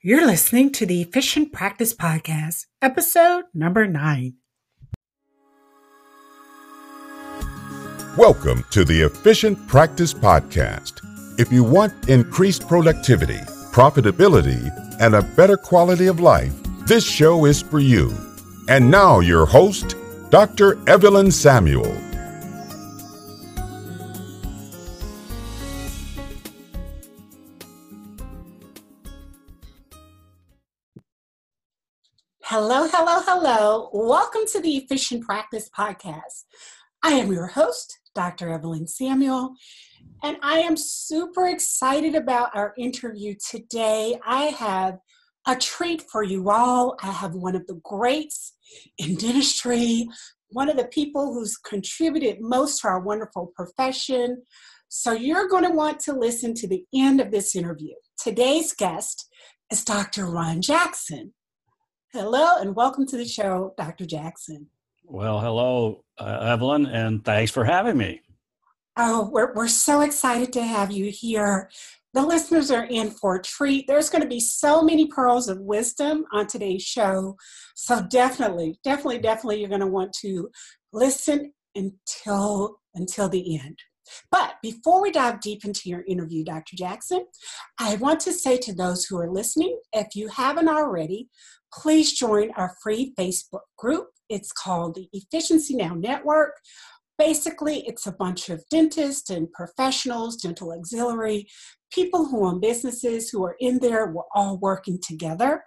You're listening to the Efficient Practice Podcast, episode number nine. Welcome to the Efficient Practice Podcast. If you want increased productivity, profitability, and a better quality of life, this show is for you. And now, your host, Dr. Evelyn Samuel. Hello, hello, hello. Welcome to the Efficient Practice Podcast. I am your host, Dr. Evelyn Samuel, and I am super excited about our interview today. I have a treat for you all. I have one of the greats in dentistry, one of the people who's contributed most to our wonderful profession. So you're going to want to listen to the end of this interview. Today's guest is Dr. Ron Jackson. Hello and welcome to the show, Dr. Jackson. Well, hello, uh, Evelyn, and thanks for having me. Oh, we're, we're so excited to have you here. The listeners are in for a treat. There's going to be so many pearls of wisdom on today's show. So definitely, definitely, definitely you're going to want to listen until until the end. But before we dive deep into your interview, Dr. Jackson, I want to say to those who are listening, if you haven't already, please join our free Facebook group. It's called the Efficiency Now Network. Basically, it's a bunch of dentists and professionals, dental auxiliary, people who own businesses who are in there. We're all working together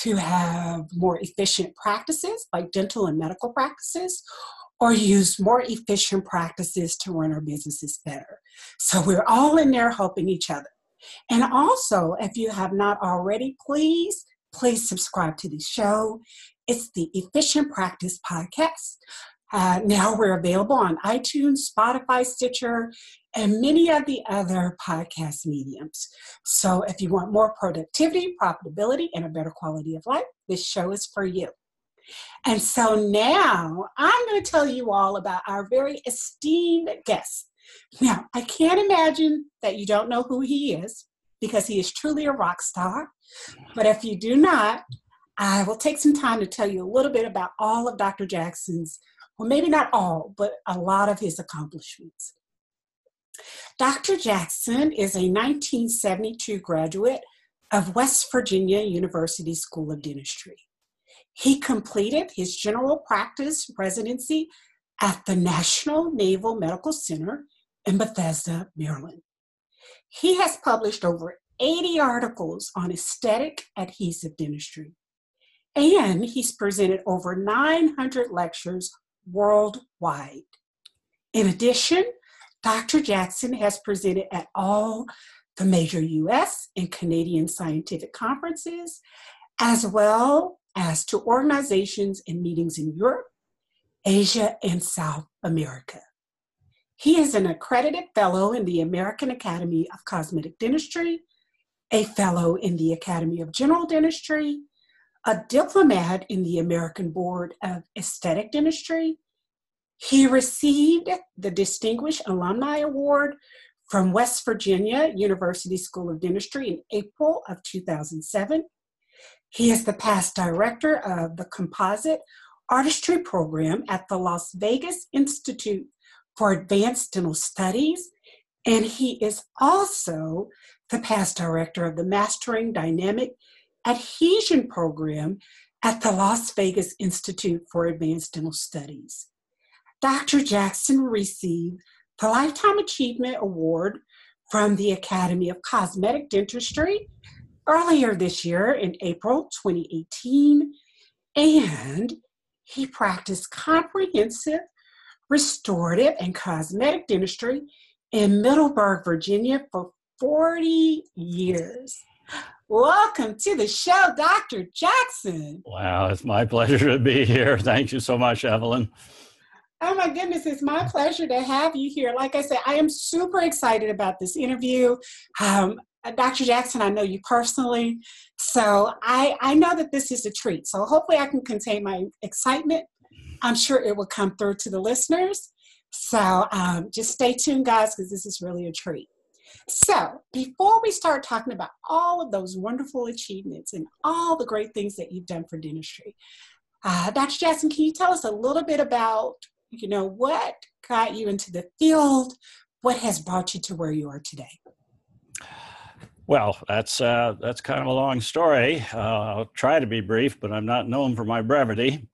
to have more efficient practices like dental and medical practices or use more efficient practices to run our businesses better. So we're all in there helping each other. And also, if you have not already, please please subscribe to the show. It's the Efficient Practice Podcast. Uh, now we're available on iTunes, Spotify, Stitcher, and many of the other podcast mediums. So if you want more productivity, profitability, and a better quality of life, this show is for you. And so now I'm going to tell you all about our very esteemed guest. Now, I can't imagine that you don't know who he is because he is truly a rock star. But if you do not, I will take some time to tell you a little bit about all of Dr. Jackson's, well, maybe not all, but a lot of his accomplishments. Dr. Jackson is a 1972 graduate of West Virginia University School of Dentistry. He completed his general practice residency at the National Naval Medical Center in Bethesda, Maryland. He has published over 80 articles on aesthetic adhesive dentistry, and he's presented over 900 lectures worldwide. In addition, Dr. Jackson has presented at all the major US and Canadian scientific conferences, as well as to organizations and meetings in Europe, Asia, and South America. He is an accredited fellow in the American Academy of Cosmetic Dentistry, a fellow in the Academy of General Dentistry, a diplomat in the American Board of Aesthetic Dentistry. He received the Distinguished Alumni Award from West Virginia University School of Dentistry in April of 2007. He is the past director of the Composite Artistry Program at the Las Vegas Institute for Advanced Dental Studies, and he is also the past director of the Mastering Dynamic Adhesion Program at the Las Vegas Institute for Advanced Dental Studies. Dr. Jackson received the Lifetime Achievement Award from the Academy of Cosmetic Dentistry earlier this year in April 2018, and he practiced comprehensive restorative, and cosmetic dentistry in Middleburg, Virginia for 40 years. Welcome to the show, Dr. Jackson. Wow, it's my pleasure to be here. Thank you so much, Evelyn. Oh my goodness, it's my pleasure to have you here. Like I said, I am super excited about this interview. Um, Dr. Jackson, I know you personally, so I, I know that this is a treat. So hopefully I can contain my excitement I'm sure it will come through to the listeners. So um, just stay tuned, guys, because this is really a treat. So, before we start talking about all of those wonderful achievements and all the great things that you've done for dentistry, uh, Dr. Jackson, can you tell us a little bit about, you know, what got you into the field? What has brought you to where you are today? Well, that's uh, that's kind of a long story. Uh, I'll try to be brief, but I'm not known for my brevity.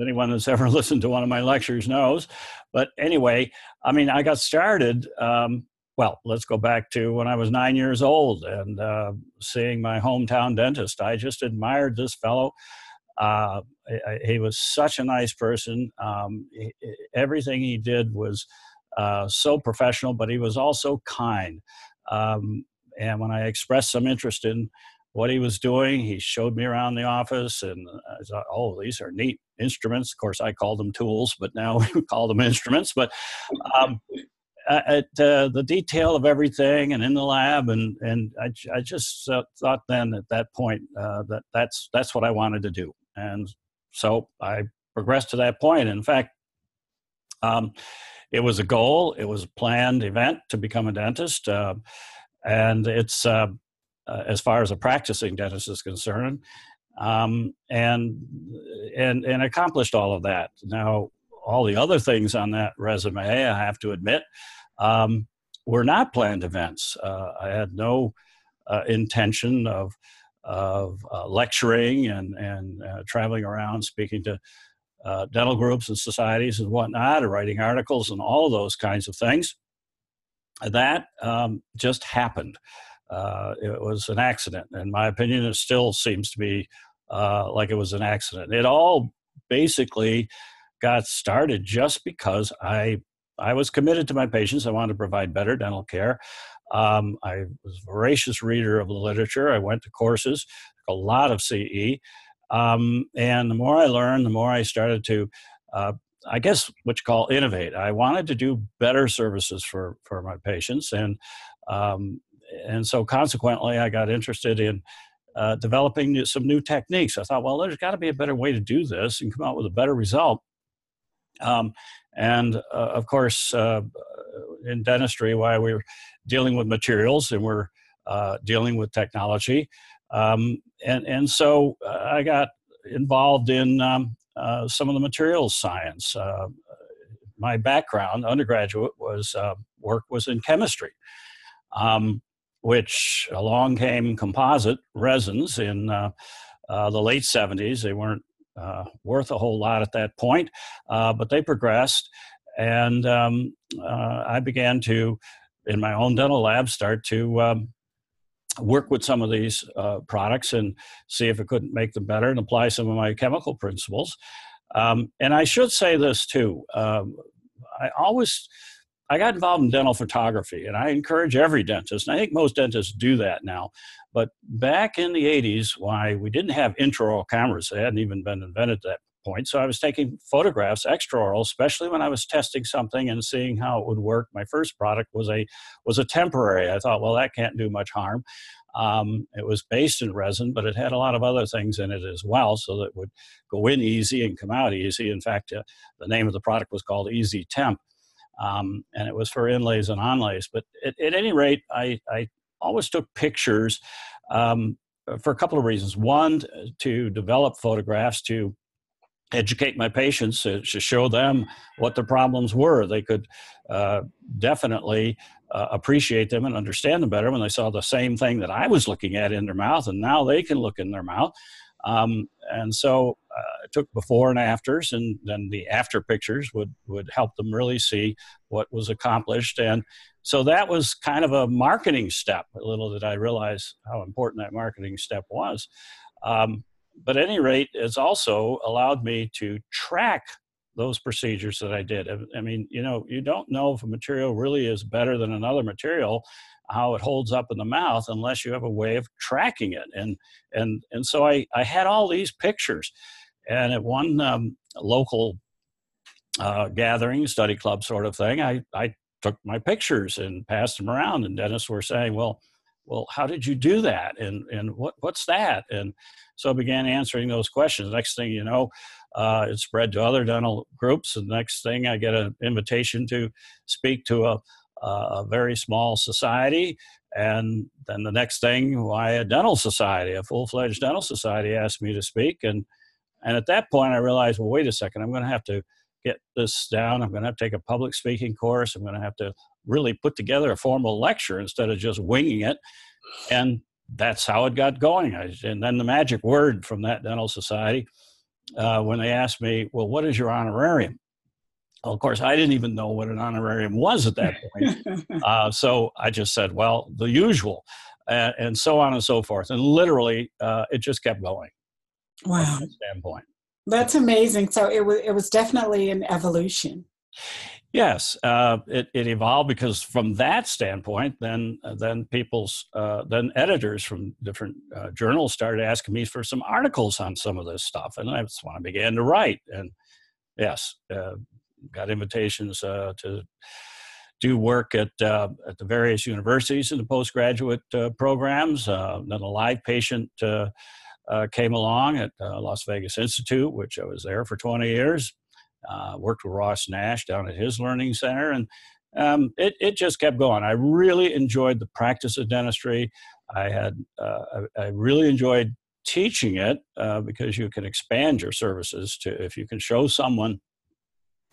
Anyone that's ever listened to one of my lectures knows. But anyway, I mean, I got started. Um, well, let's go back to when I was nine years old and uh, seeing my hometown dentist. I just admired this fellow. Uh, he was such a nice person. Um, he, everything he did was uh, so professional, but he was also kind. Um, and when I expressed some interest in what he was doing, he showed me around the office, and I thought, "Oh, these are neat instruments." Of course, I called them tools, but now we call them instruments. But um, at uh, the detail of everything, and in the lab, and and I, I just uh, thought then at that point uh, that that's that's what I wanted to do, and so I progressed to that point. In fact. Um, it was a goal. It was a planned event to become a dentist. Uh, and it's uh, uh, as far as a practicing dentist is concerned, um, and and and accomplished all of that. Now, all the other things on that resume, I have to admit, um, were not planned events. Uh, I had no uh, intention of of uh, lecturing and and uh, traveling around speaking to. dental groups and societies and whatnot, or writing articles and all those kinds of things that um, just happened. Uh, it was an accident. In my opinion, it still seems to be uh, like it was an accident. It all basically got started just because I I was committed to my patients. I wanted to provide better dental care. Um, I was a voracious reader of the literature. I went to courses, a lot of CE. Um, and the more I learned, the more I started to uh, I guess what you call innovate. I wanted to do better services for for my patients, and um, and so consequently, I got interested in uh, developing some new techniques. I thought, well, there's got to be a better way to do this and come out with a better result. Um, and uh, of course, uh, in dentistry, why we're dealing with materials and we're uh, dealing with technology, um, and and so uh, I got involved in um, uh, some of the materials science. Uh, my background, undergraduate, was uh, work was in chemistry, um, which along came composite resins in uh, the late 70s. They weren't worth a whole lot at that point, but they progressed. And um, I began to, in my own dental lab, start to um, work with some of these uh, products and see if it couldn't make them better and apply some of my chemical principles. Um, and I should say this too. Um, I always I got involved in dental photography, and I encourage every dentist. And I think most dentists do that now. But back in the '80s, why we didn't have intraoral cameras; they hadn't even been invented at that point. So I was taking photographs extraoral, especially when I was testing something and seeing how it would work. My first product was a was a temporary. I thought, well, that can't do much harm. Um, it was based in resin, but it had a lot of other things in it as well, so that would go in easy and come out easy. In fact, uh, the name of the product was called Easy Temp, um, and it was for inlays and onlays. But at, at any rate, I, I, always took pictures um, for a couple of reasons. One, to develop photographs to educate my patients to, to, show them what the problems were. They could uh, definitely uh, appreciate them and understand them better when they saw the same thing that I was looking at in their mouth, and now they can look in their mouth. Um, and so uh, I took before and afters, and then the after pictures would would help them really see what was accomplished. And so that was kind of a marketing step. A little did I realize how important that marketing step was. Um, but at any rate, it's also allowed me to track those procedures that I did. I mean, you know, you don't know if a material really is better than another material, how it holds up in the mouth, unless you have a way of tracking it. And and and so I I had all these pictures, and at one um, local uh, gathering, study club sort of thing, I I took my pictures and passed them around, and dentists were saying, well well, how did you do that? And, and what, what's that? And so I began answering those questions. Next thing you know, uh, it spread to other dental groups. And next thing, I get an invitation to speak to a, a very small society. And then the next thing, why a dental society, a full fledged dental society asked me to speak. And, and at that point, I realized, well, wait a second, I'm going to have to get this down. I'm going to have to take a public speaking course. I'm going to have to really put together a formal lecture instead of just winging it. And that's how it got going. I, and then the magic word from that dental society, uh, when they asked me, well, what is your honorarium? Well, of course, I didn't even know what an honorarium was at that point. uh, so I just said, well, the usual, uh, and so on and so forth. And literally, uh, it just kept going. Wow. standpoint. That's amazing. So it was it was definitely an evolution. Yes, uh, it, it evolved because from that standpoint, then uh, then people's uh, then editors from different uh, journals started asking me for some articles on some of this stuff, and that's when I began to write. And yes, uh, got invitations uh, to do work at at the various universities in the postgraduate programs. then a live patient came along at Las Vegas Institute, which I was there for 20 years uh, worked with Ross Nash down at his learning center, and um, it, it just kept going. I really enjoyed the practice of dentistry. I had uh, I, I, really enjoyed teaching it uh, because you can expand your services to if you can show someone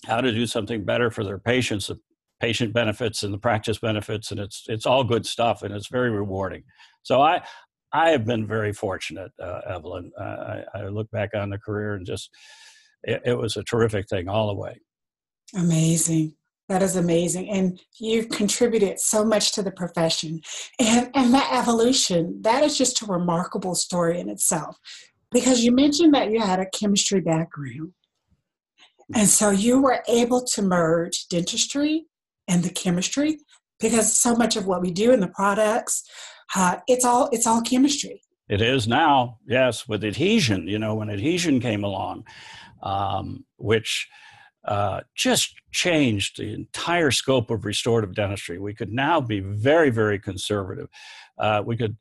how to do something better for their patients, the patient benefits and the practice benefits, and it's it's all good stuff, and it's very rewarding. So I I have been very fortunate, uh, Evelyn. I, I look back on the career and just it, it was a terrific thing all the way. Amazing. That is amazing. And you've contributed so much to the profession. And, and that evolution, that is just a remarkable story in itself. Because you mentioned that you had a chemistry background. And so you were able to merge dentistry and the chemistry because so much of what we do in the products, uh, it's all it's all chemistry. It is now, yes, with adhesion. You know, when adhesion came along, um, which uh, just changed the entire scope of restorative dentistry. We could now be very, very conservative. Uh, we could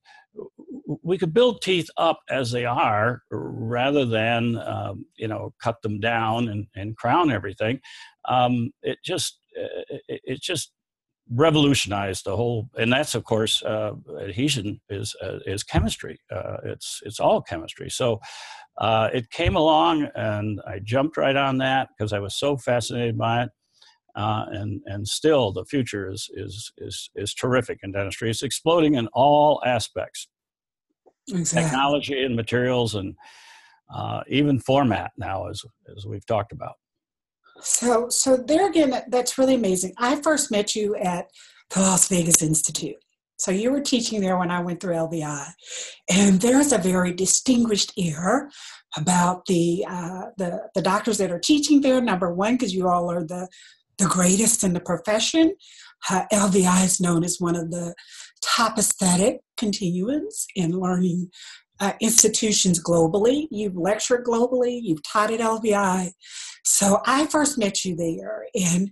we could build teeth up as they are rather than um, you know cut them down and, and crown everything. Um, it just it, it just revolutionized the whole and that's of course uh, adhesion is uh, is chemistry. Uh, it's it's all chemistry. So uh, it came along and i jumped right on that because i was so fascinated by it. Uh, and and still the future is is is is terrific in dentistry. It's exploding in all aspects. Exactly. technology and materials and uh, even format now as as we've talked about so, so there again, that's really amazing. I first met you at the Las Vegas Institute. So you were teaching there when I went through LVI, and there's a very distinguished air about the uh, the the doctors that are teaching there. Number one, because you all are the the greatest in the profession. Uh, LVI is known as one of the top aesthetic continuums in learning uh, institutions globally. You've lectured globally. You've taught at LVI. So I first met you there, and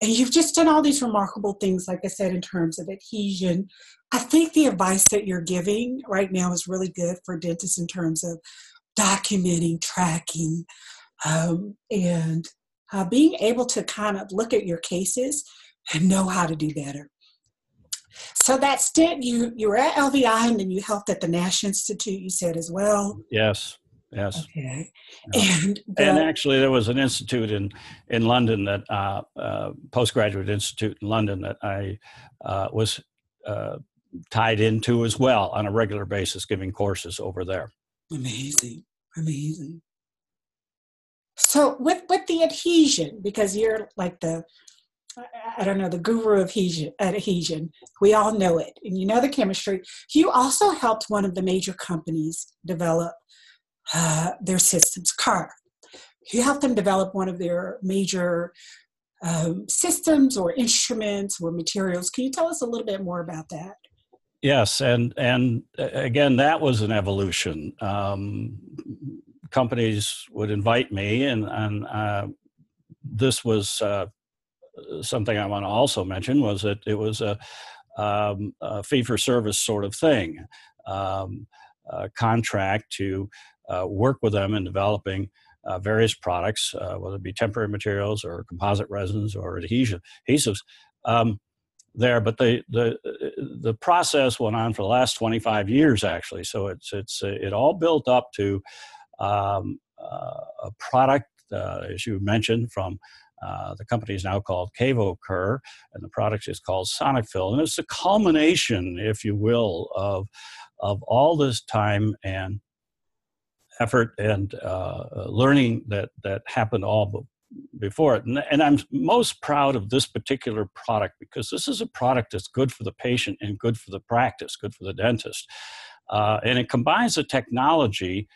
and you've just done all these remarkable things, like I said, in terms of adhesion. I think the advice that you're giving right now is really good for dentists in terms of documenting, tracking, um, and uh, being able to kind of look at your cases and know how to do better. So that stint, you you were at LVI and then you helped at the Nash Institute. You said as well. Yes. Yes. Okay. And the, and actually, there was an institute in in London that uh, uh, postgraduate institute in London that I uh, was uh, tied into as well on a regular basis, giving courses over there. Amazing, amazing. So with with the adhesion, because you're like the I don't know, the guru of adhesion. We all know it, and you know the chemistry. You also helped one of the major companies develop uh, their systems, Kerr. You helped them develop one of their major um, systems or instruments or materials. Can you tell us a little bit more about that? Yes, and and uh, again, that was an evolution. Um, companies would invite me, and and uh, this was uh, something I want to also mention was that it was a, um, a fee for service sort of thing, um, contract to uh, work with them in developing uh, various products, uh, whether it be temporary materials or composite resins or adhesives. Um, there. But the the the process went on for the last 25 years actually. So it's it's it all built up to um, uh, a product, uh, as you mentioned, from uh, the company is now called KaVo Kerr, and the product is called SonicFill. And it's the culmination, if you will, of, of all this time and effort and uh, learning that, that happened all before it. And, and, I'm most proud of this particular product because this is a product that's good for the patient and good for the practice, good for the dentist. Uh, and it combines the technology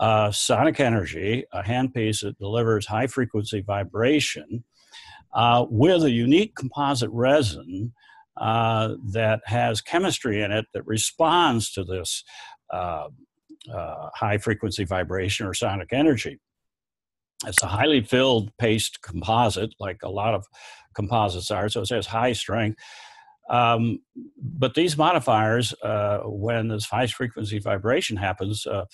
uh, sonic energy, a handpiece that delivers high frequency vibration, uh, with a unique composite resin uh, that has chemistry in it that responds to this uh, uh, high frequency vibration or sonic energy. It's a highly filled paste composite, like a lot of composites are, so it has high strength. Um, but these modifiers, uh, when this high frequency vibration happens, uh,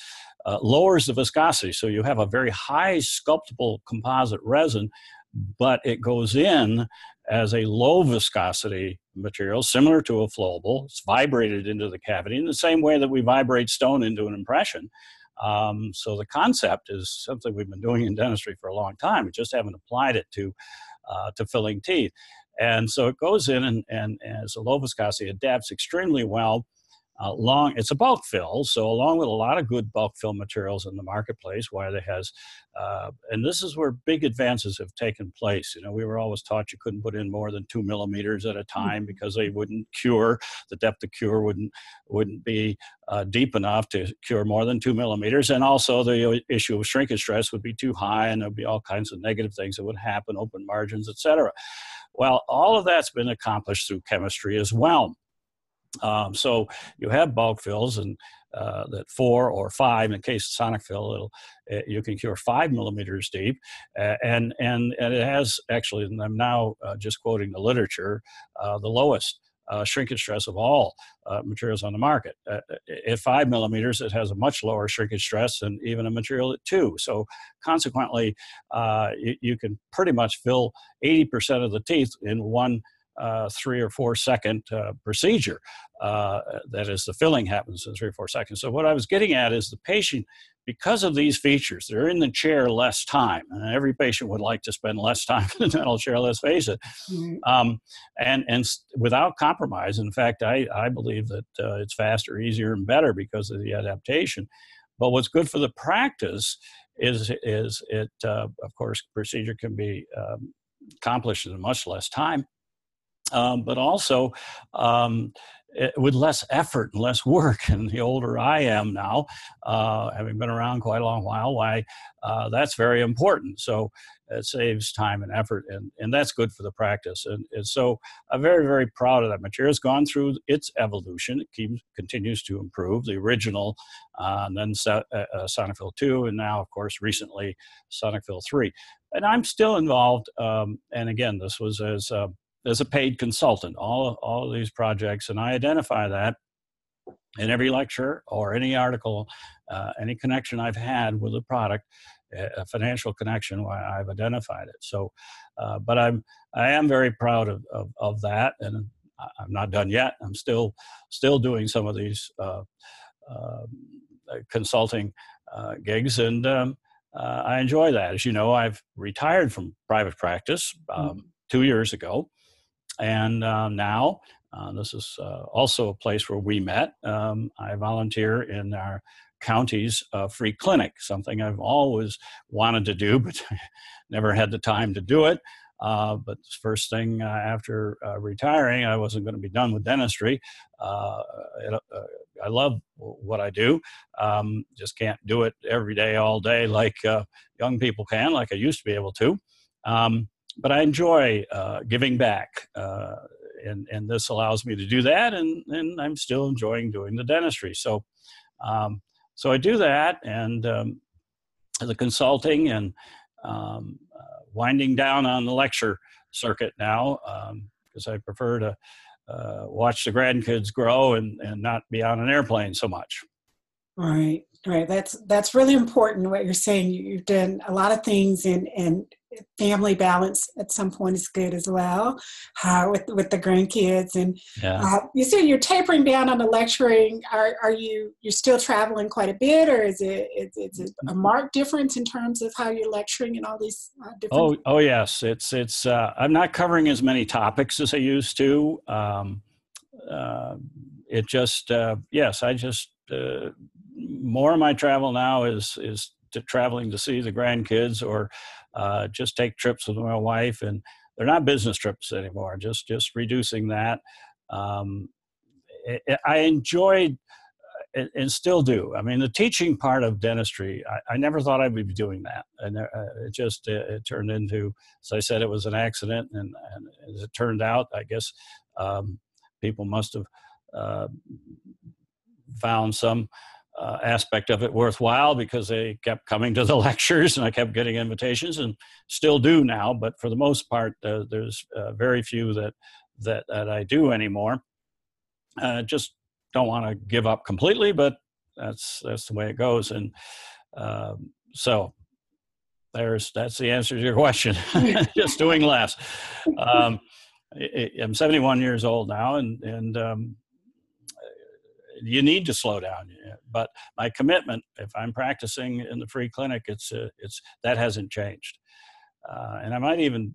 uh, lowers the viscosity. So you have a very high sculptable composite resin, but it goes in as a low viscosity material, similar to a flowable. It's vibrated into the cavity in the same way that we vibrate stone into an impression. Um, so the concept is something we've been doing in dentistry for a long time. We just haven't applied it to uh, to filling teeth. And so it goes in and, and, and as a low viscosity, adapts extremely well uh, long it's a bulk fill so along with a lot of good bulk fill materials in the marketplace Wiley has uh, and this is where big advances have taken place. You know we were always taught you couldn't put in more than two millimeters at a time mm-hmm. because they wouldn't cure the depth of cure wouldn't wouldn't be uh, deep enough to cure more than two millimeters. And also the issue of shrinkage stress would be too high and there'd be all kinds of negative things that would happen open margins etc well all of that's been accomplished through chemistry as well um, so you have bulk fills and uh, that four or five, in case of SonicFill, it, you can cure five millimeters deep. Uh, and, and, and it has actually, and I'm now uh, just quoting the literature, uh, the lowest uh, shrinkage stress of all uh, materials on the market. Uh, at five millimeters, it has a much lower shrinkage stress than even a material at two. So, consequently, uh, you, you, can pretty much fill 80% of the teeth in one uh, three or four second uh, procedure. That is, the filling happens in three or four seconds. So, what I was getting at is the patient, because of these features, they're in the chair less time. And every patient would like to spend less time in the dental chair, let's face it. Mm-hmm. Um, and, and without compromise. In fact, I, I believe that uh, it's faster, easier, and better because of the adaptation. But what's good for the practice is, is it, uh, of course, procedure can be um, accomplished in much less time um, but also um, with less effort and less work. And the older I am now, uh, having been around quite a long while, why uh, that's very important. So it saves time and effort, and, and that's good for the practice. And, and so I'm very, very proud of that material. It's gone through its evolution. It keeps, continues to improve. The original, uh, and then uh, uh, SonicFill 2, and now, of course, recently SonicFill 3. And I'm still involved. Um, and again, this was as uh, as a paid consultant, all, all of these projects, and I identify that in every lecture or any article, uh, any connection I've had with a product, a financial connection, why I've identified it. So, uh, but I'm I am very proud of, of, of, that, and I'm not done yet. I'm still still doing some of these uh, um, consulting uh, gigs, and um, uh, I enjoy that. As you know, I've retired from private practice um, mm-hmm. two years ago, and uh, now, uh, this is uh, also a place where we met. Um, I volunteer in our county's uh, free clinic, something I've always wanted to do, but never had the time to do it. Uh, but first thing uh, after uh, retiring, I wasn't going to be done with dentistry. It, I love what I do. Um, just can't do it every day, all day, like young people can, like I used to be able to. Um, but I enjoy uh, giving back, uh, and and this allows me to do that, and and I'm still enjoying doing the dentistry. So, um, so I do that, and um, the consulting and um, uh, winding down on the lecture circuit now because um, I prefer to uh, watch the grandkids grow and and not be on an airplane so much. Right, right. That's that's really important. What you're saying, you've done a lot of things, and and family balance at some point is good as well uh, with with the grandkids and yeah. uh, you said you're tapering down on the lecturing are, are you you're still traveling quite a bit or is it is, is it a marked difference in terms of how you're lecturing and all these uh, different oh oh yes it's it's uh, i'm not covering as many topics as i used to um, uh, it just uh, yes i just more of my travel now is is to traveling to see the grandkids or uh, just take trips with my wife, and they're not business trips anymore. Just just reducing that. Um, it, it, I enjoyed uh, and still do. I mean, the teaching part of dentistry, I, I never thought I'd be doing that, and uh, it just it, it, turned into. As I said, it was an accident, and, and as it turned out, I guess um, people must have uh, found some uh, aspect of it worthwhile because they kept coming to the lectures and I kept getting invitations and still do now. But for the most part, uh, there's uh, very few that, that, that I do anymore. Uh, just don't want to give up completely, but that's that's the way it goes. And um, so there's that's the answer to your question. just doing less. Um, I'm 71 years old now, and and um, you need to slow down. But my commitment, if I'm practicing in the free clinic, it's uh, it's that hasn't changed. Uh, and I might even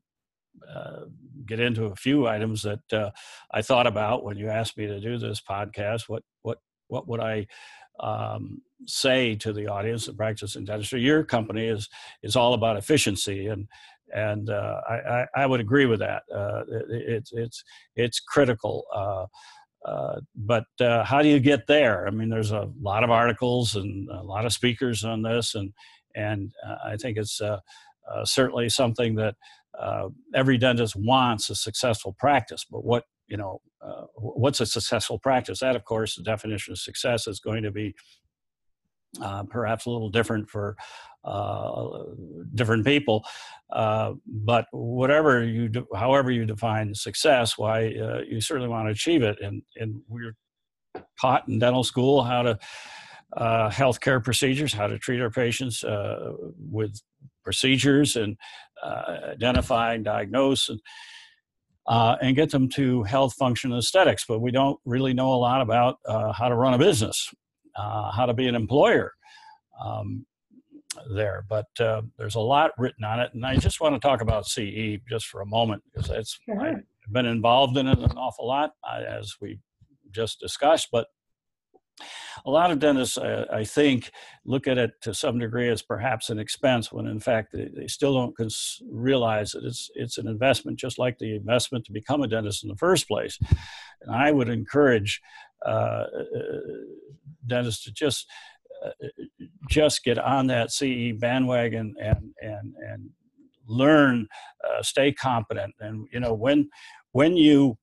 uh, get into a few items that uh, I thought about when you asked me to do this podcast. What what what would I um, say to the audience that practice in dentistry? Your company is is all about efficiency, and and uh, I, I, I, would agree with that. Uh, it, it's it's it's critical. Uh, but uh, how do you get there? I mean, there's a lot of articles and a lot of speakers on this, and and uh, I think it's uh, uh, certainly something that every dentist wants a successful practice. But what you know, what's a successful practice? That, of course, the definition of success is going to be perhaps a little different for different people. Uh, but whatever you, do, however you define success, why uh, you certainly want to achieve it. And and we're taught in dental school how to uh, healthcare procedures, how to treat our patients uh, with procedures and uh, identify and diagnose and. Uh, and get them to health function aesthetics. But we don't really know a lot about uh, how to run a business, uh, how to be an employer, um, there. But uh, there's a lot written on it, and I just want to talk about CE just for a moment because it's sure. I've been involved in it an awful lot uh, as we just discussed, but. A lot of dentists, uh, I think, look at it to some degree as perhaps an expense, when in fact they, they still don't cons- realize that it's it's an investment, just like the investment to become a dentist in the first place. And I would encourage uh, uh dentists to just just get on that CE bandwagon and and and learn, uh, stay competent, and you know when when you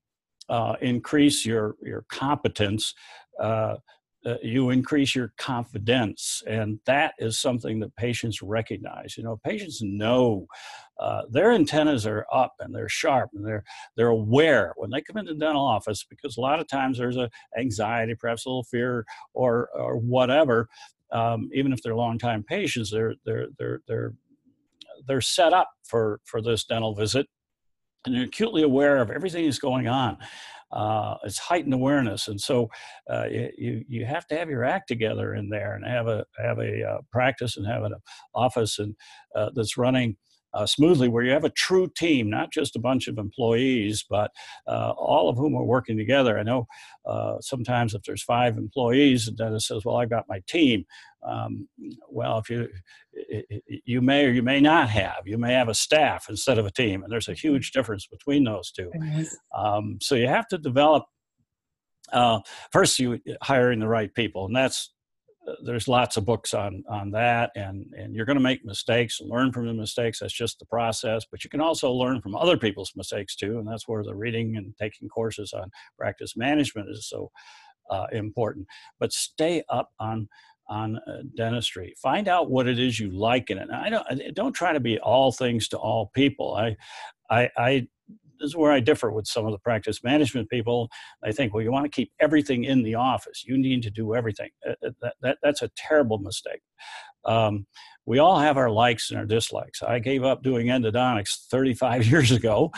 uh, increase your your competence. Uh, you increase your confidence and that is something that patients recognize. You know patients know uh, their antennas are up and they're sharp and they're they're aware when they come into the dental office because a lot of times there's a anxiety perhaps a little fear or or whatever um, even if they're longtime patients, they're they're they're they're they're set up for for this dental visit, and they're acutely aware of everything that's going on. Uh, it's heightened awareness, and so uh, you you have to have your act together in there, and have a have a uh, practice and have an office and uh, that's running uh, smoothly, where you have a true team, not just a bunch of employees, but uh, all of whom are working together. I know uh, sometimes if there's five employees, the dentist says, "Well, I've got my team." Um, well, if you you may or you may not have, you may have a staff instead of a team, and there's a huge difference between those two. Um, so you have to develop. Uh, first, you hiring the right people, and that's there's lots of books on on that and and you're going to make mistakes learn from the mistakes that's just the process but you can also learn from other people's mistakes too and that's where the reading and taking courses on practice management is so uh, important. But stay up on on uh, dentistry. Find out what it is you like in it. I don't don't try to be all things to all people. I i i this is where I differ with some of the practice management people. They think, well, you want to keep everything in the office. You need to do everything. Uh, uh, that, that, that's a terrible mistake. Um, we all have our likes and our dislikes. I gave up doing endodontics 35 years ago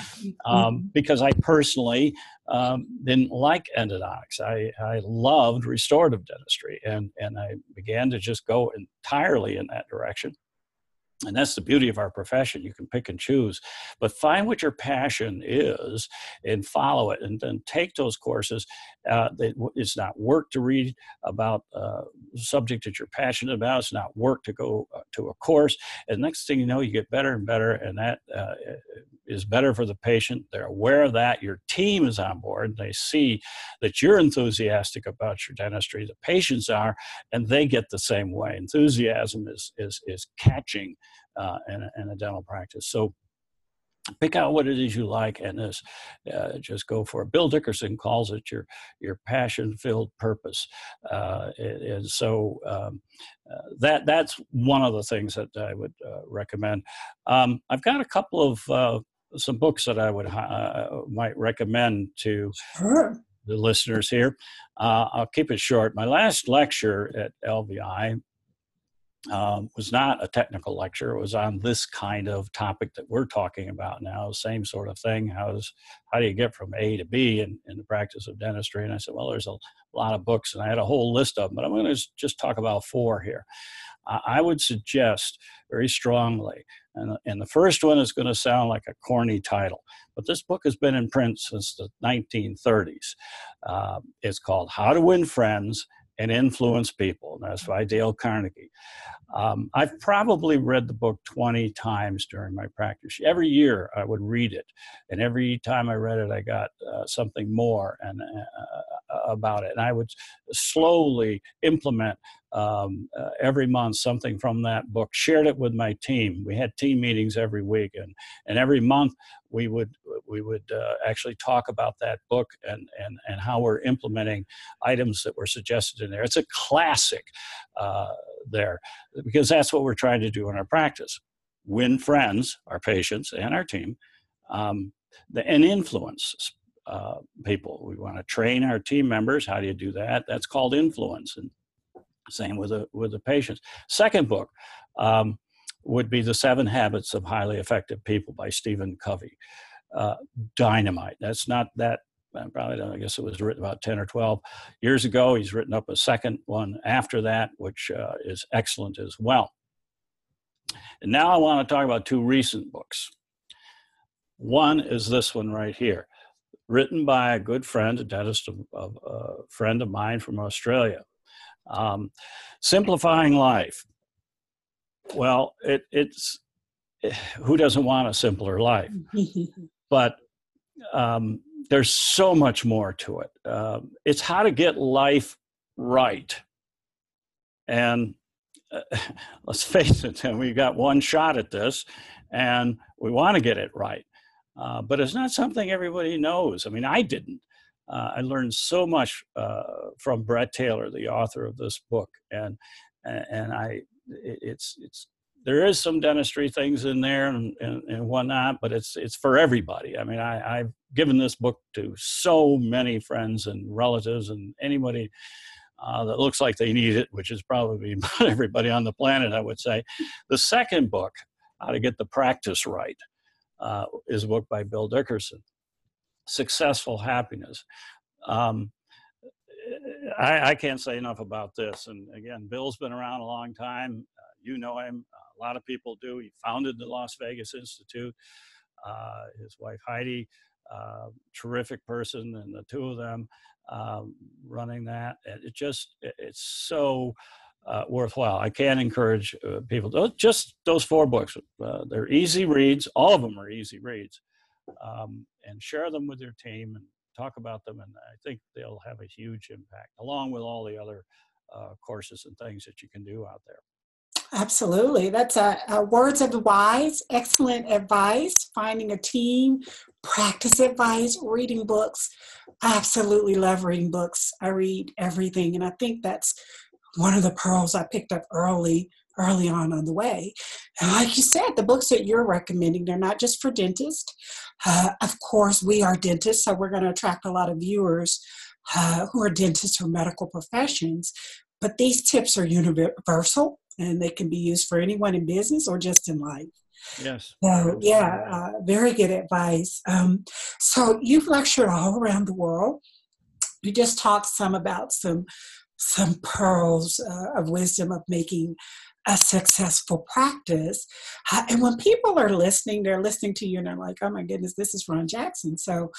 um, mm-hmm. because I personally um, didn't like endodontics. I, I loved restorative dentistry, and, and I began to just go entirely in that direction and that's the beauty of our profession. You can pick and choose. But find what your passion is and follow it and then take those courses uh, it's not work to read about uh, subject that you're passionate about. It's not work to go uh, to a course. And next thing you know you get better and better and that uh, is better for the patient. They're aware of that. Your team is on board. They see that you're enthusiastic about your dentistry. The patients are and they get the same way. Enthusiasm is is is catching uh, in, a, a, dental practice. So pick out what it is you like and this, uh, just go for it. Bill Dickerson calls it your your passion filled purpose, uh, and so um, uh, that that's one of the things that I would uh, recommend. Um, I've got a couple of uh, some books that I would uh, might recommend to. Sure. The listeners here. I'll keep it short. My last lecture at LVI um, was not a technical lecture. It was on this kind of topic that we're talking about now, same sort of thing. How's how do you get from A to B in, in the practice of dentistry? And I said, well, there's a lot of books, and I had a whole list of them, but I'm going to just talk about four here. I would suggest very strongly, and, and the first one is going to sound like a corny title, but this book has been in print since the 1930s. Uh, it's called How to Win Friends and influence people. And that's by Dale Carnegie. Um, I've probably read the book 20 times during my practice. Every year I would read it, and every time I read it, I got uh, something more and uh, uh about it. And I would slowly implement um, uh, every month something from that book. Shared it with my team. We had team meetings every week, and and every month we would we would uh, actually talk about that book and and and how we're implementing items that were suggested in there. It's a classic uh, there because that's what we're trying to do in our practice: win friends, our patients, and our team, um, and influence. Uh, people. We want to train our team members. How do you do that? That's called influence, and same with the with the patients. Second book um, would be the Seven Habits of Highly Effective People by Stephen Covey. Uh, dynamite. That's not that. Uh, probably, I guess it was written about 10 or 12 years ago. He's written up a second one after that, which uh, is excellent as well. And now I want to talk about two recent books. One is this one right here, written by a good friend, a dentist, of, a friend of mine from Australia. Um, simplifying life. Well, it, it's who doesn't want a simpler life? but um, there's so much more to it. Uh, it's how to get life right. And uh, let's face it, we've got one shot at this, and we want to get it right. Uh, but it's not something everybody knows. I mean, I didn't uh, I learned so much uh, from Brett Taylor, the author of this book, and and I it's it's there is some dentistry things in there and, and, and whatnot, but it's it's for everybody. I mean, I, I've given this book to so many friends and relatives and anybody uh, that looks like they need it, which is probably about everybody on the planet, I would say. The second book, How to Get the Practice Right, uh, is a book by Bill Dickerson successful happiness. Um, I, I, can't say enough about this. And again, Bill's been around a long time. Uh, you know him. A lot of people do. He founded the Las Vegas Institute. Uh, his wife Heidi, uh, terrific person, and the two of them um, running that. It just it's so uh, worthwhile. I can't encourage uh, people. Just those four books. Uh, they're easy reads. All of them are easy reads um, and share them with your team and talk about them. And I think they'll have a huge impact, along with all the other uh, courses and things that you can do out there. Absolutely. That's a, a, words of wise, excellent advice, finding a team, practice advice, reading books. I absolutely love reading books. I read everything. And I think that's one of the pearls I picked up early early on on the way. And like you said, the books that you're recommending, they're not just for dentists. Uh, of course, we are dentists, so we're going to attract a lot of viewers uh, who are dentists or medical professions. But these tips are universal and they can be used for anyone in business or just in life. Yes. So, yeah, uh, very good advice. Um, so, you've lectured all around the world. You just talked some about some some pearls uh, of wisdom of making a successful practice. Uh, and when people are listening, they're listening to you and they're like, oh my goodness, this is Ron Jackson. So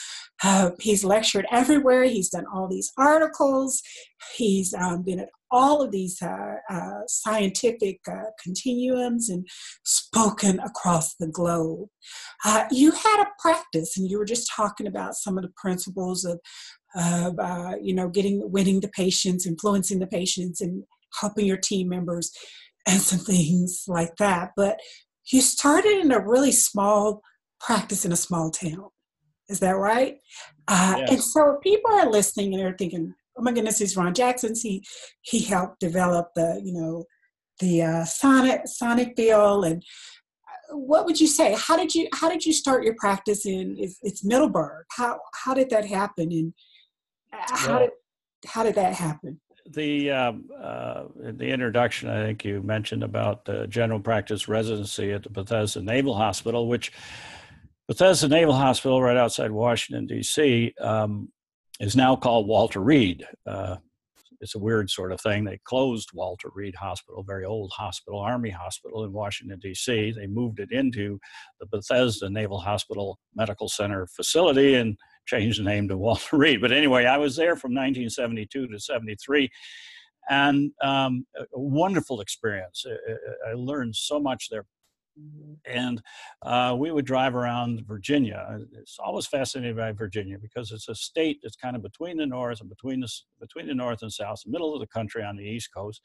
uh, he's lectured everywhere. He's done all these articles. He's um, been at all of these uh, uh scientific uh, continuums and spoken across the globe. Uh, you had a practice, and you were just talking about some of the principles of, of you know, getting, winning the patients, influencing the patients, and helping your team members and some things like that. But you started in a really small practice in a small town. Is that right? Uh, yes. And so people are listening and they're thinking, "Oh my goodness, he's Ron Jackson. He he helped develop the you know the uh, sonic SonicFill and." Uh, what would you say? How did you how did you start your practice in it's, it's Middleburg? How how did that happen and uh, how well, did how did that happen? The um, uh, the introduction, I think you mentioned about the general practice residency at the Bethesda Naval Hospital, which Bethesda Naval Hospital, right outside Washington D.C., um, is now called Walter Reed. Uh, it's a weird sort of thing. They closed Walter Reed Hospital, very old hospital, Army hospital in Washington, D.C. They moved it into the Bethesda Naval Hospital Medical Center facility and changed the name to Walter Reed. But anyway, I was there from 1972 to 73 and um, a wonderful experience. I, learned so much there. And uh, we would drive around Virginia. It's always fascinated by Virginia because it's a state that's kind of between the north and between the between the north and south, middle of the country on the east coast,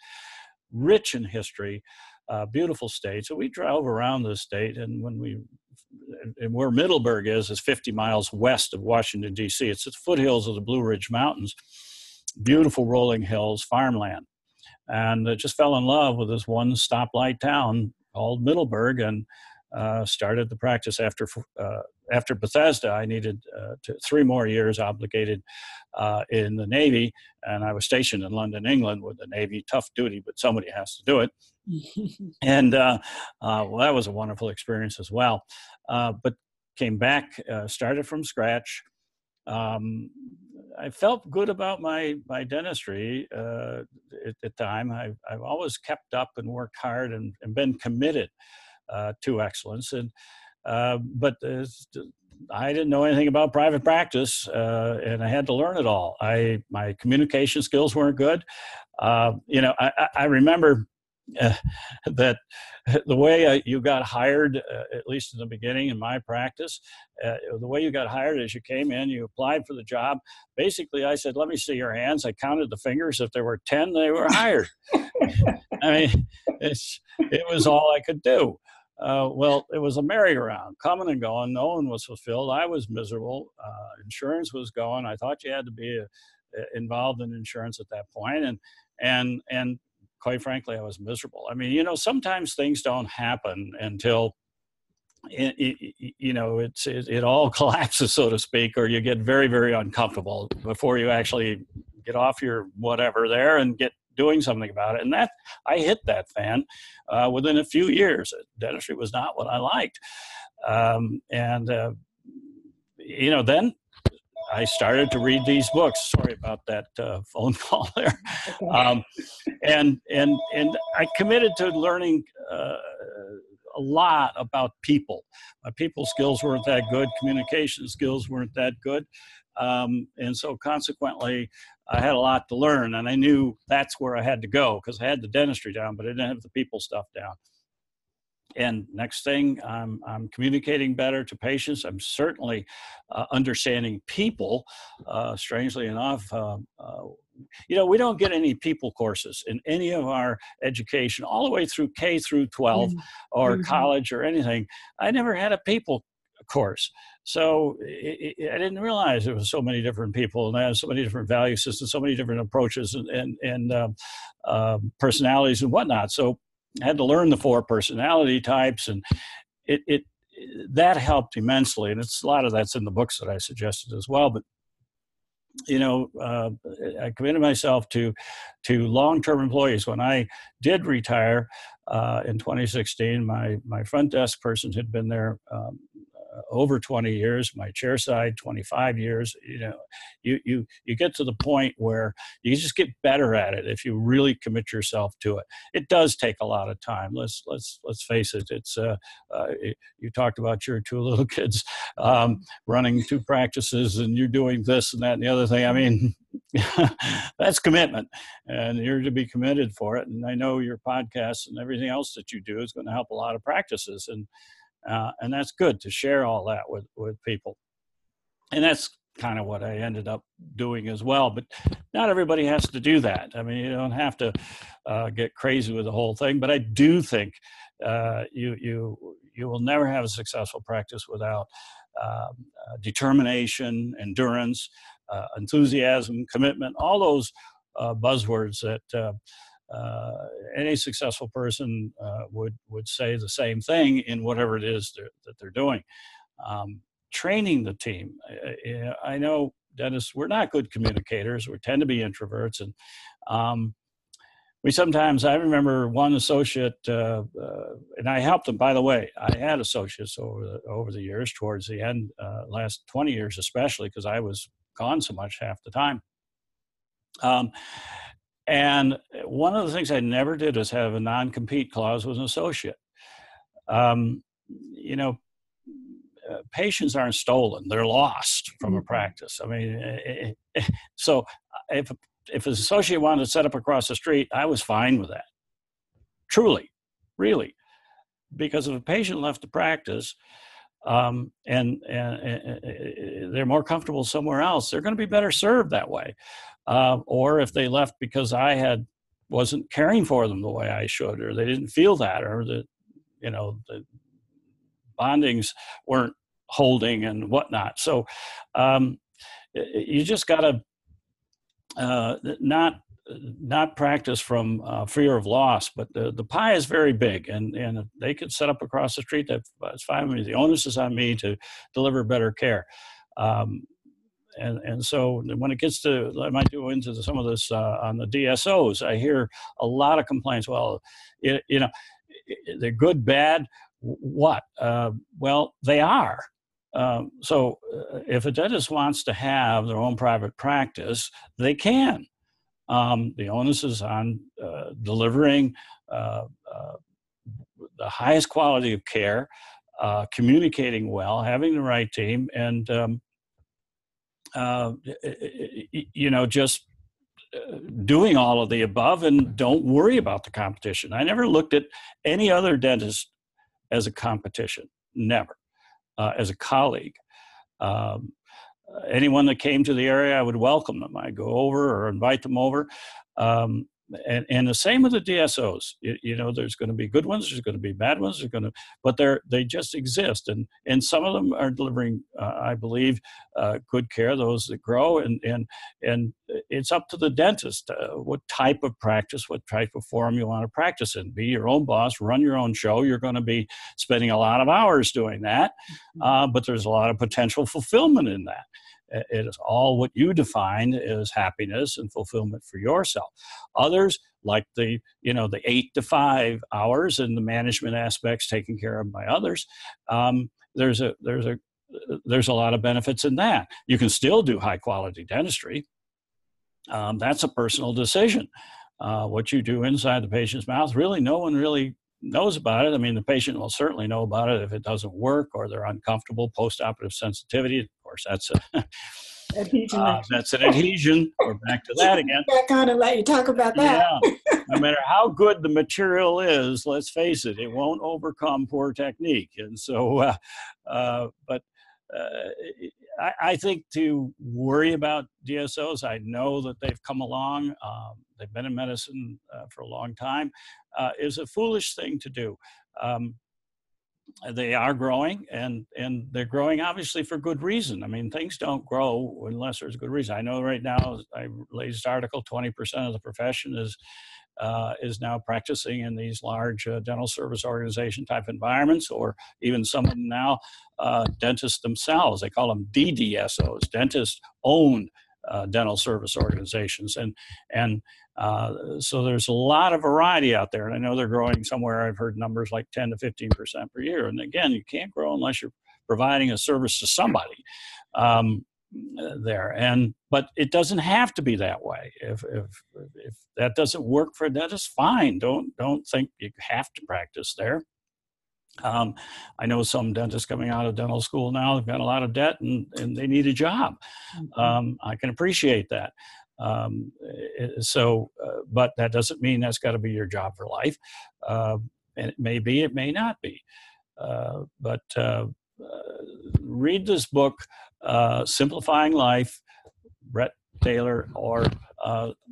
rich in history, uh, beautiful state. So we drove around the state, and when we and where Middleburg is is 50 miles west of Washington D.C. It's the foothills of the Blue Ridge Mountains, beautiful rolling hills, farmland, and I just fell in love with this one stoplight town called Middleburg, and uh, started the practice after uh, after Bethesda. I needed uh, to, three more years obligated uh, in the Navy, and I was stationed in London, England, with the Navy. Tough duty, but somebody has to do it. and uh, uh, well, that was a wonderful experience as well. but came back, started from scratch. Um, I felt good about my my dentistry uh, at the time. I've, I've always kept up and worked hard and, and been committed uh, to excellence. And uh, but I didn't know anything about private practice, uh, and I had to learn it all. I my communication skills weren't good. Uh, you know, I, I remember uh, that the way uh, you got hired, uh, at least in the beginning in my practice, uh, the way you got hired is you came in, you applied for the job. Basically, I said, "Let me see your hands." I counted the fingers. If there were ten, they were hired. I mean, it was all I could do. Uh, well, it was a merry-go-round, coming and going. No one was fulfilled. I was miserable. Uh, insurance was going. I thought you had to be a, involved in insurance at that point, and and and quite frankly, I was miserable. I mean, you know, sometimes things don't happen until it, it, you know it's it, it, all collapses so to speak or you get very very uncomfortable before you actually get off your whatever there and get doing something about it and that i hit that fan uh, within a few years dentistry was not what i liked um, and uh, you know then I started to read these books. Sorry about that uh, phone call there. Um, and and and I committed to learning uh, a lot about people. My people skills weren't that good. Communication skills weren't that good. Um, and so consequently, I had a lot to learn, and I knew that's where I had to go because I had the dentistry down, but I didn't have the people stuff down and next thing i'm, I'm communicating better to patients i'm certainly uh, understanding people uh, strangely enough uh, uh, you know we don't get any people courses in any of our education all the way through k through 12 mm-hmm. or mm-hmm. college or anything i never had a people course so it, it, I didn't realize there was so many different people and I had so many different value systems, so many different approaches and and, and um, uh, personalities and whatnot. So I had to learn the four personality types, and it, it that helped immensely. And it's a lot of that's in the books that I suggested as well. But you know, uh, I committed myself to to long term employees. When I did retire uh, in 2016, my my front desk person had been there um, uh, over 20 years my chair side 25 years you know you you you get to the point where you just get better at it if you really commit yourself to it. It does take a lot of time. Let's let's let's face it it's uh, uh you talked about your two little kids um, running two practices and you're doing this and that and the other thing. I mean that's commitment and you're to be committed for it and i know your podcast and everything else that you do is going to help a lot of practices and uh, and that's good to share all that with with people. And that's kind of what i ended up doing as well but not everybody has to do that. I mean you don't have to uh, get crazy with the whole thing but i do think uh, you you you will never have a successful practice without um, uh, determination endurance uh, enthusiasm commitment all those uh, buzzwords that uh, any successful person uh, would would say the same thing in whatever it is they're, that they're doing. Um, training the team. I, I, know, Dennis, we're not good communicators. We tend to be introverts, and um, we sometimes. I remember one associate, uh, uh and I helped them. By the way, I had associates over the over the years. Towards the end, uh, last twenty years especially, because I was gone so much half the time. Um, and one of the things I never did was have a non compete clause with an associate. Um, you know, uh, patients aren't stolen, they're lost from a mm-hmm. practice. I mean, it, eh, it, eh, eh, so uh, if, if an associate wanted to set up across the street, I was fine with that. Truly, really. Because if a patient left the practice, um, and, and, and, they're more comfortable somewhere else, they're going to be better served that way uh, or if they left because I had wasn't caring for them the way I should, or they didn't feel that, or the you know the bondings weren't holding and whatnot. So um, you just got to uh, not not practice from uh, fear of loss, but the, the pie is very big, and, and they could set up across the street. That's fine with me. The onus is on me to deliver better care. Um, and and so when it gets to I might go into some of this uh, on the DSOs. I hear a lot of complaints. Well, it, you know, they're good, bad. What? Uh, well, they are. Um, so uh, if a dentist wants to have their own private practice, they can. Um, the onus is on uh, delivering uh, uh, the highest quality of care, communicating well, having the right team, and um, uh, you know, just uh, doing all of the above and don't worry about the competition. I never looked at any other dentist as a competition, never, uh, as a colleague. Um, anyone that came to the area, I would welcome them. I'd go over or invite them over. Um, and, and the same with the DSOs. You, you, know, there's going to be good ones, there's going to be bad ones, there's going to, but they're they just exist, and and some of them are delivering, uh, I believe, uh, good care. Those that grow, and and and it's up to the dentist uh, what type of practice, what type of forum you want to practice in. Be your own boss, run your own show. You're going to be spending a lot of hours doing that, mm-hmm. uh, but there's a lot of potential fulfillment in that. It is all what you define as happiness and fulfillment for yourself. Others, like the you know the eight to five hours and the management aspects taken care of by others, um, there's a there's a there's a lot of benefits in that. You can still do high quality dentistry. Um, that's a personal decision. Uh, what you do inside the patient's mouth, really, no one really knows about it. I mean, the patient will certainly know about it if it doesn't work or they're uncomfortable. Post-operative sensitivity, of course, that's a adhesion. Uh, that's an adhesion. We're back to that again. Back on and let you talk about that. Yeah. no matter how good the material is, let's face it, it won't overcome poor technique. And so, uh, uh, but uh, I, I, think to worry about DSOs, I know that they've come along. Um, they've been in medicine uh, for a long time. Uh, is a foolish thing to do. Um, they are growing and and they're growing obviously for good reason i mean things don't grow unless there's a good reason i know right now i latest article 20% of the profession is uh, is now practicing in these large uh, dental service organization type environments, or even some of them now uh, dentists themselves. They call them DDSOs, dentist owned uh, dental service organizations, and and uh, so there's a lot of variety out there. And I know they're growing somewhere. I've heard numbers like 10 to 15 percent per year. And again, you can't grow unless you're providing a service to somebody. Um, there and but it doesn't have to be that way if if if that doesn't work for a dentist fine don't don't think you have to practice there um, I know some dentists coming out of dental school now, they've got a lot of debt and, and they need a job. Mm-hmm. Um, I can appreciate that. Um, so, uh, but that doesn't mean that's got to be your job for life. Uh, and it may be, it may not be. Uh, but uh, uh, read this book, uh, Simplifying Life, Brett Taylor, or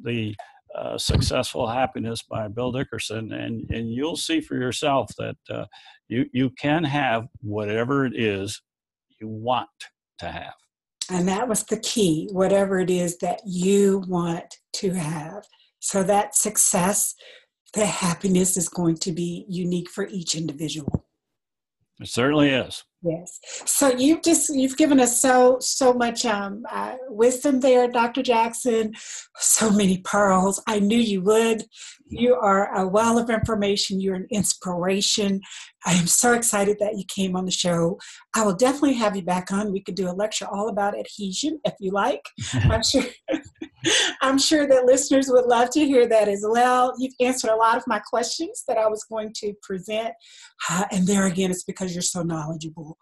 the uh, Successful Happiness by Bill Dickerson, and, and you'll see for yourself that uh, you, you can have whatever it is you want to have. And that was the key, whatever it is that you want to have. So that success, the happiness is going to be unique for each individual. It certainly is. Yes. So you've just you've given us so so much um, uh, wisdom there, Dr. Jackson. So many pearls. I knew you would. You are a well of information. You're an inspiration. I am so excited that you came on the show. I will definitely have you back on. We could do a lecture all about adhesion if you like. I'm sure. I'm sure that listeners would love to hear that as well. You've answered a lot of my questions that I was going to present. Uh, and there again, it's because you're so knowledgeable.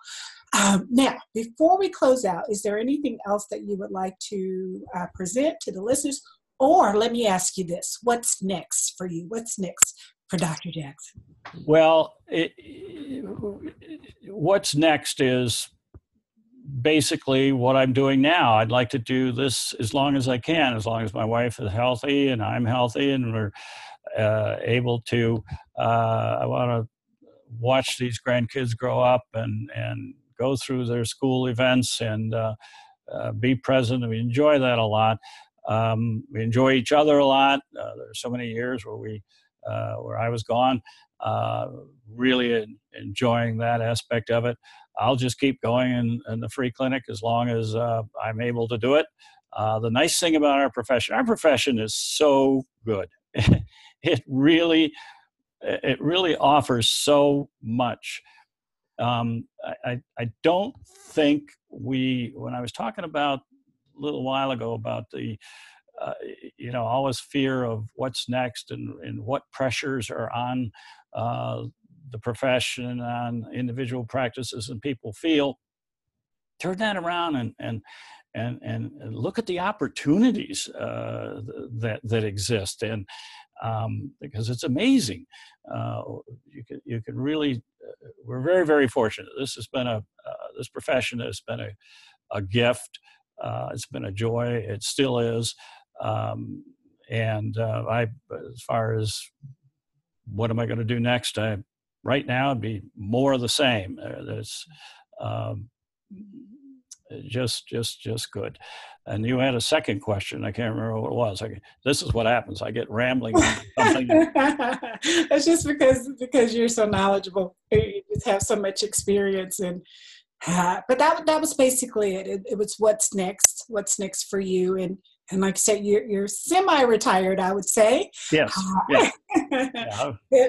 Um, now, before we close out, is there anything else that you would like to uh, present to the listeners? Or let me ask you this what's next for you? What's next for Dr. Jackson? Well, it, what's next is basically what I'm doing now. I'd like to do this as long as I can, as long as my wife is healthy and I'm healthy and we're uh, able to. Uh, I want to watch these grandkids grow up and and go through their school events and uh, uh be present. We enjoy that a lot. Um, we enjoy each other a lot. Uh, there are so many years where we uh, where I was gone. really enjoying that aspect of it. I'll just keep going in, in the free clinic as long as uh, I'm able to do it. Uh, the nice thing about our profession, our profession is so good. it really, it really offers so much. Um, I, I don't think we, when I was talking about a little while ago about the, uh, you know, always fear of what's next and, and what pressures are on uh, the profession on individual practices and people feel turn that around and and and and look at the opportunities uh, that that exist. And um, because it's amazing uh, you can you can really uh, we're very very fortunate. This has been a uh, this profession has been a a gift. Uh, it's been a joy. It still is. Um, and uh, I as far as what am I going to do next I right now it'd be more of the same. Uh, there's um, just just just good. And you had a second question. I can't remember what it was. I, this is what happens. I get rambling. That's just because because you're so knowledgeable. You just have so much experience and. Uh, but that that was basically it. it. it. was what's next. What's next for you? And and like I said, you're you're semi-retired, I would say. Yes. Uh, yeah. yeah.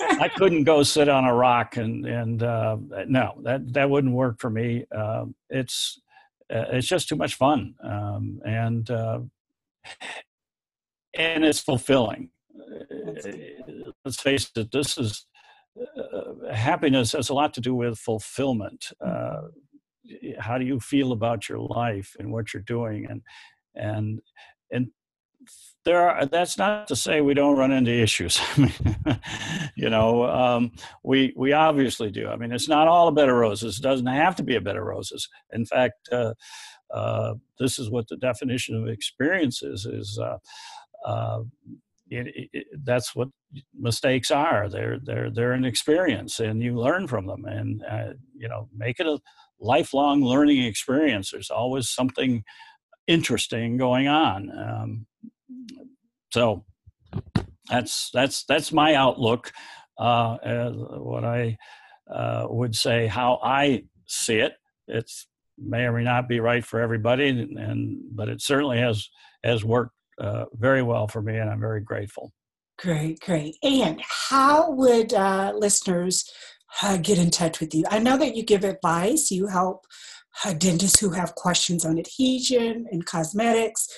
I couldn't go sit on a rock and and uh, no, that that wouldn't work for me. Uh, it's uh, it's just too much fun, um, and uh, and it's fulfilling. Let's face it. This is uh, happiness has a lot to do with fulfillment. Uh, how do you feel about your life and what you're doing, and and and there are that's not to say we don't run into issues. You know um, we we obviously do. I mean it's not all a bed of roses. It doesn't have to be a bed of roses. In fact uh, uh, this is what the definition of experience is is uh, uh it, it, that's what mistakes are. They're they're they're an experience and you learn from them. And uh, you know make it a lifelong learning experience. There's always something interesting going on. Um, so that's that's that's my outlook. Uh, what I uh, would say, how I see it. It's may or may not be right for everybody, and, and but it certainly has has worked uh, very well for me, and I'm very grateful. Great, great. And how would uh, listeners uh, get in touch with you? I know that you give advice. You help uh, dentists who have questions on adhesion and cosmetics.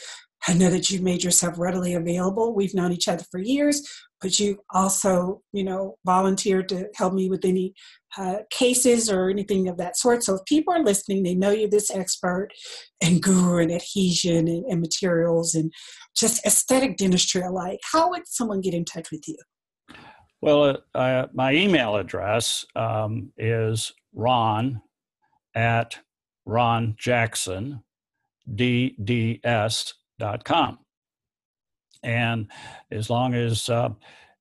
I know that you've made yourself readily available. We've known each other for years, but you also, you know, volunteered to help me with any uh, cases or anything of that sort. So if people are listening, they know you're this expert and guru in adhesion and, and materials and just aesthetic dentistry alike. How would someone get in touch with you? Well, uh, my email address um, is ron at ronjacksondds.com. And as long as uh,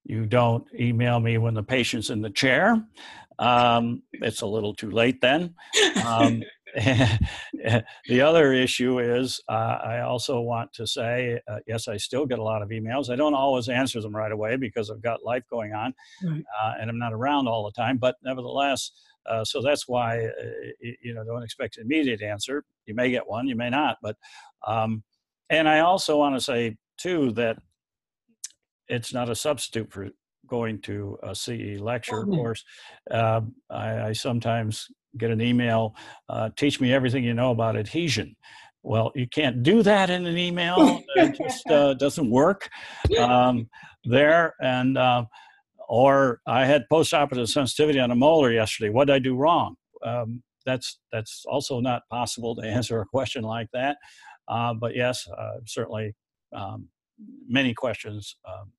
you don't email me when the patient's in the chair, um, it's a little too late then. Um, the other issue is uh, I also want to say, uh, yes, I still get a lot of emails. I don't always answer them right away because I've got life going on right. uh, and I'm not around all the time. But nevertheless, uh, so that's why, uh, you know, don't expect an immediate answer. You may get one, you may not. But, um, and I also want to say, too, that it's not a substitute for going to a CE lecture. Of course, uh, I, I, sometimes get an email, uh, teach me everything you know about adhesion. Well, you can't do that in an email. it just uh, doesn't work um, there. And uh, or I had postoperative sensitivity on a molar yesterday. What did I do wrong? Um, that's that's also not possible to answer a question like that. Uh, but yes, uh, certainly um, many questions um,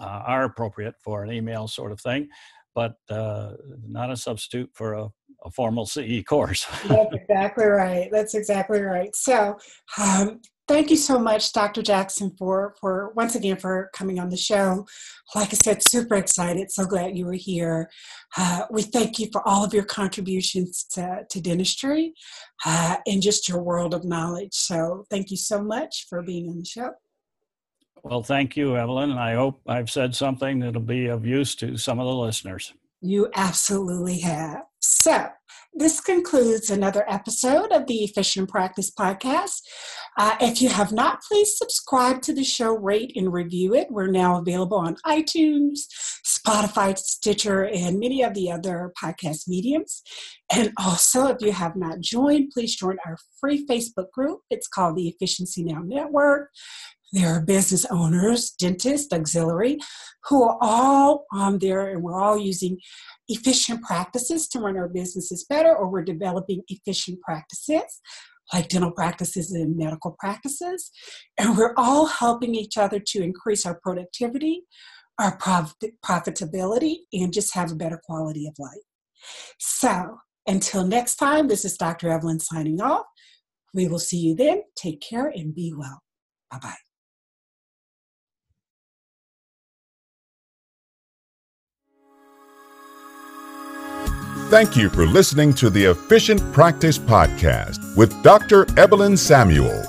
uh, are appropriate for an email sort of thing, but uh, not a substitute for a, a formal CE course. That's exactly right. That's exactly right. So, um, thank you so much, Dr. Jackson, for for once again for coming on the show. Like I said, super excited. So glad you were here. Uh, we thank you for all of your contributions to, to dentistry uh, and just your world of knowledge. So, thank you so much for being on the show. Well, thank you, Evelyn. And I hope I've said something that'll be of use to some of the listeners. You absolutely have. So, this concludes another episode of the Efficient Practice Podcast. Uh, if you have not, please subscribe to the show, rate and review it. We're now available on iTunes, Spotify, Stitcher, and many of the other podcast mediums. And also, if you have not joined, please join our free Facebook group. It's called the Efficiency Now Network. There are business owners, dentists, auxiliary, who are all on there, and we're all using efficient practices to run our businesses better, or we're developing efficient practices like dental practices and medical practices. And we're all helping each other to increase our productivity, our profit, profitability, and just have a better quality of life. So until next time, this is Dr. Evelyn signing off. We will see you then. Take care and be well. Bye bye. Thank you for listening to the Efficient Practice Podcast with Dr. Evelyn Samuel.